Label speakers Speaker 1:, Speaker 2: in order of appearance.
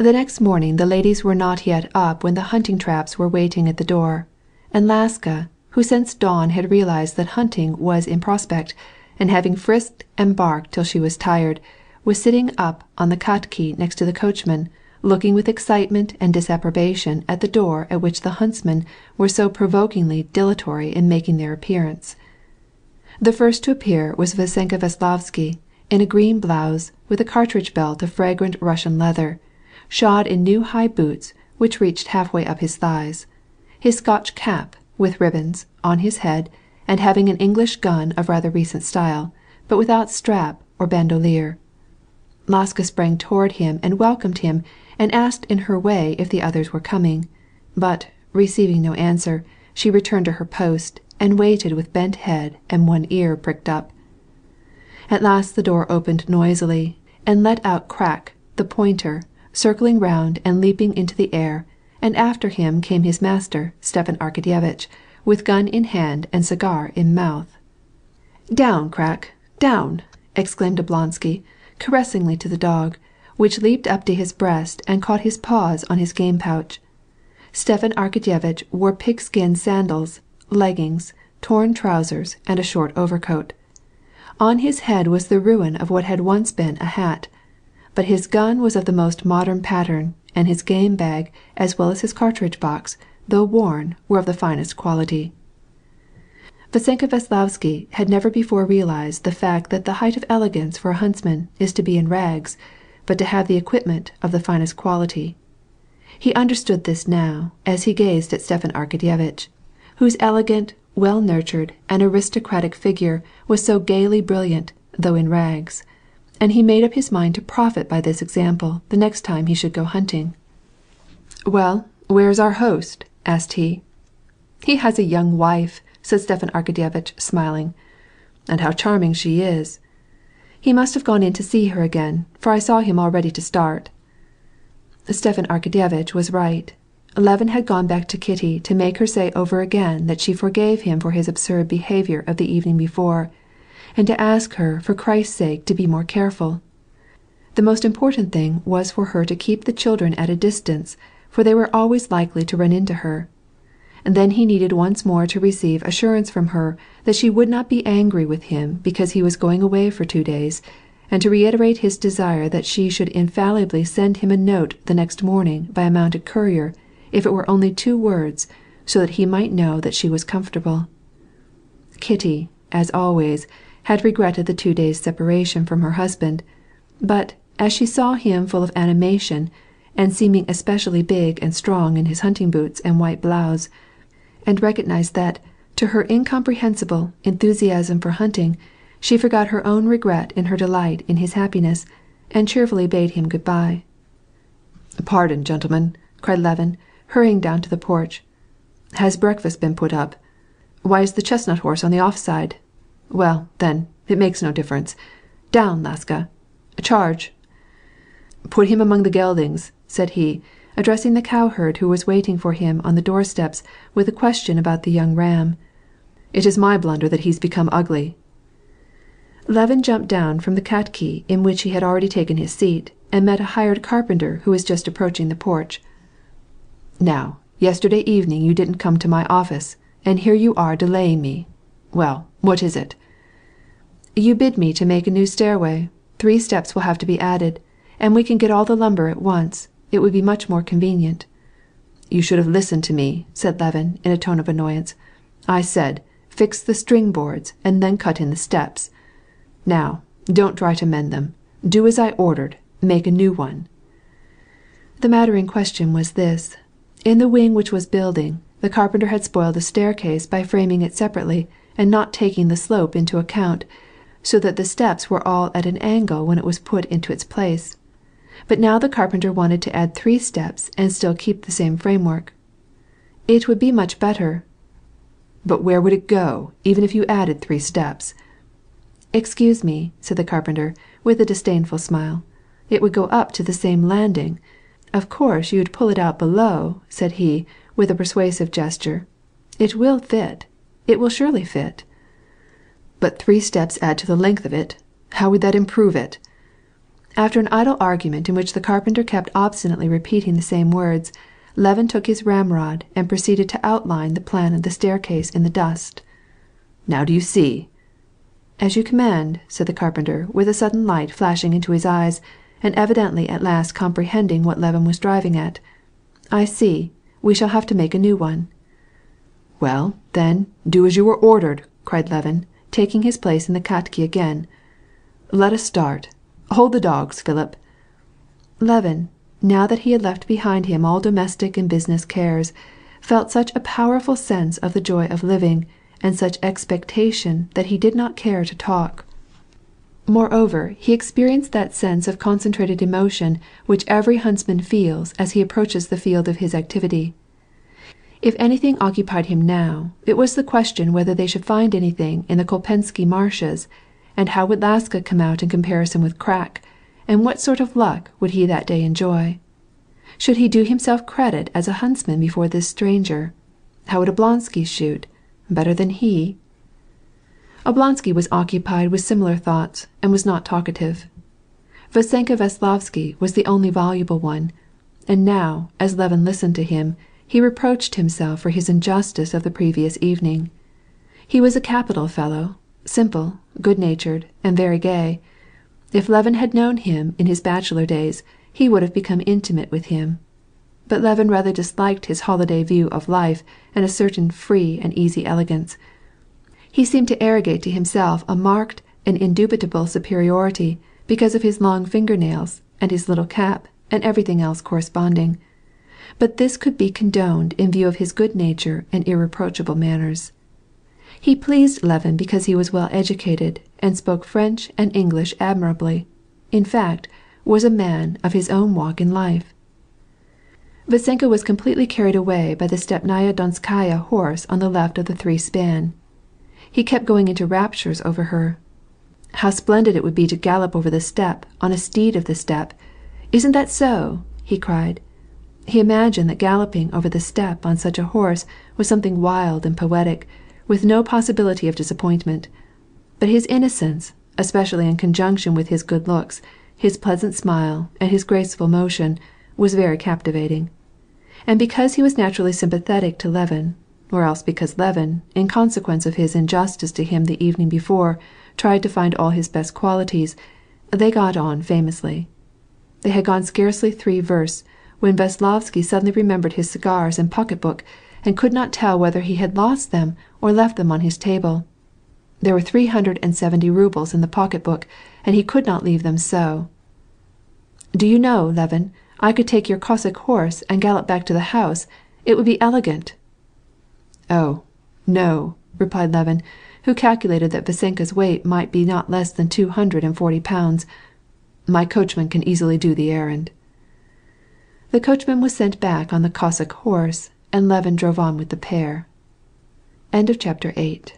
Speaker 1: The next morning the ladies were not yet up when the hunting traps were waiting at the door, and Laska, who since dawn had realized that hunting was in prospect, and having frisked and barked till she was tired, was sitting up on the katki next to the coachman, looking with excitement and disapprobation at the door at which the huntsmen were so provokingly dilatory in making their appearance. The first to appear was Vassenka Veslovsky, in a green blouse, with a cartridge belt of fragrant Russian leather, shod in new high boots which reached half way up his thighs, his Scotch cap, with ribbons, on his head, and having an English gun of rather recent style, but without strap or bandolier. Laska sprang toward him and welcomed him and asked in her way if the others were coming, but, receiving no answer, she returned to her post and waited with bent head and one ear pricked up. At last the door opened noisily and let out Krak, the pointer, circling round and leaping into the air, and after him came his master, Stepan Arkadyevitch, with gun in hand and cigar in mouth. "Down, Krak, down!" exclaimed Oblonsky, caressingly to the dog, which leaped up to his breast and caught his paws on his game pouch. Stepan Arkadyevitch wore pigskin sandals, leggings, torn trousers, and a short overcoat. On his head was the ruin of what had once been a hat, but his gun was of the most modern pattern, and his game bag as well as his cartridge box, though worn, were of the finest quality. Vassenka Veslovsky had never before realized the fact that the height of elegance for a huntsman is to be in rags, but to have the equipment of the finest quality. He understood this now, as he gazed at Stepan Arkadyevitch, whose elegant, well nurtured, and aristocratic figure was so gaily brilliant, though in rags and he made up his mind to profit by this example the next time he should go hunting. "Well, where is our host?" asked he. "He has a young wife," said Stepan Arkadyevitch smiling. "And how charming she is!" "He must have gone in to see her again, for I saw him all ready to start." Stepan Arkadyevitch was right. Levin had gone back to Kitty to make her say over again that she forgave him for his absurd behavior of the evening before, and to ask her for Christ's sake to be more careful. The most important thing was for her to keep the children at a distance, for they were always likely to run into her. And then he needed once more to receive assurance from her that she would not be angry with him because he was going away for two days, and to reiterate his desire that she should infallibly send him a note the next morning by a mounted courier, if it were only two words, so that he might know that she was comfortable. Kitty, as always, had regretted the two days' separation from her husband, but, as she saw him full of animation, and seeming especially big and strong in his hunting boots and white blouse, and recognized that, to her incomprehensible enthusiasm for hunting, she forgot her own regret in her delight in his happiness, and cheerfully bade him good bye. "Pardon, gentlemen!" cried Levin, hurrying down to the porch. "Has breakfast been put up? Why is the chestnut horse on the off side? Well, then, it makes no difference. Down, Laska! Charge!" "Put him among the geldings," said he, addressing the cowherd who was waiting for him on the doorsteps with a question about the young ram. "It is my blunder that he's become ugly." Levin jumped down from the katki in which he had already taken his seat, and met a hired carpenter who was just approaching the porch. "Now, yesterday evening you didn't come to my office, and here you are delaying me. Well, what is it?" "You bid me to make a new stairway. Three steps will have to be added, and we can get all the lumber at once. It would be much more convenient." "You should have listened to me," said Levin in a tone of annoyance. "I said, fix the string boards and then cut in the steps. Now, don't try to mend them. Do as I ordered, make a new one." The matter in question was this. In the wing which was building, the carpenter had spoiled a staircase by framing it separately and not taking the slope into account so that the steps were all at an angle when it was put into its place. But now the carpenter wanted to add three steps and still keep the same framework. It would be much better. But where would it go, even if you added three steps? Excuse me, said the carpenter, with a disdainful smile. It would go up to the same landing. Of course you'd pull it out below, said he, with a persuasive gesture. It will fit. It will surely fit. But three steps add to the length of it. How would that improve it? After an idle argument in which the carpenter kept obstinately repeating the same words, Levin took his ramrod and proceeded to outline the plan of the staircase in the dust. "Now do you see?" "As you command," said the carpenter, with a sudden light flashing into his eyes, and evidently at last comprehending what Levin was driving at. "I see. We shall have to make a new one." "Well, then, do as you were ordered!" cried Levin, taking his place in the katki again. "Let us start. Hold the dogs, Philip." Levin, now that he had left behind him all domestic and business cares, felt such a powerful sense of the joy of living, and such expectation that he did not care to talk. Moreover, he experienced that sense of concentrated emotion which every huntsman feels as he approaches the field of his activity. If anything occupied him now, it was the question whether they should find anything in the Kolpensky marshes, and how would Laska come out in comparison with Krak, and what sort of luck would he that day enjoy? Should he do himself credit as a huntsman before this stranger? How would Oblonsky shoot? Better than he? Oblonsky was occupied with similar thoughts, and was not talkative. Vassenka Veslovsky was the only voluble one, and now, as Levin listened to him, he reproached himself for his injustice of the previous evening. He was a capital fellow, simple, good natured, and very gay. If Levin had known him in his bachelor days, he would have become intimate with him. But Levin rather disliked his holiday view of life and a certain free and easy elegance. He seemed to arrogate to himself a marked and indubitable superiority because of his long finger nails and his little cap and everything else corresponding. But this could be condoned in view of his good nature and irreproachable manners. He pleased Levin because he was well educated and spoke French and English admirably, in fact, was a man of his own walk in life. Vassenka was completely carried away by the Stepnaya Donskaya horse on the left of the three span. He kept going into raptures over her. How splendid it would be to gallop over the steppe on a steed of the steppe! Isn't that so? he cried. He imagined that galloping over the steppe on such a horse was something wild and poetic, with no possibility of disappointment. But his innocence, especially in conjunction with his good looks, his pleasant smile, and his graceful motion, was very captivating. And because he was naturally sympathetic to Levin, or else because Levin, in consequence of his injustice to him the evening before, tried to find all his best qualities, they got on famously. They had gone scarcely three versts when Veslovsky suddenly remembered his cigars and pocket book, and could not tell whether he had lost them or left them on his table. There were three hundred and seventy roubles in the pocket book, and he could not leave them so. "Do you know, Levin, I could take your Cossack horse and gallop back to the house. It would be elegant." "Oh, no," replied Levin, who calculated that Vassenka's weight might be not less than two hundred and forty pounds. "My coachman can easily do the errand." The coachman was sent back on the Cossack horse, and Levin drove on with the pair. CHAPTER IX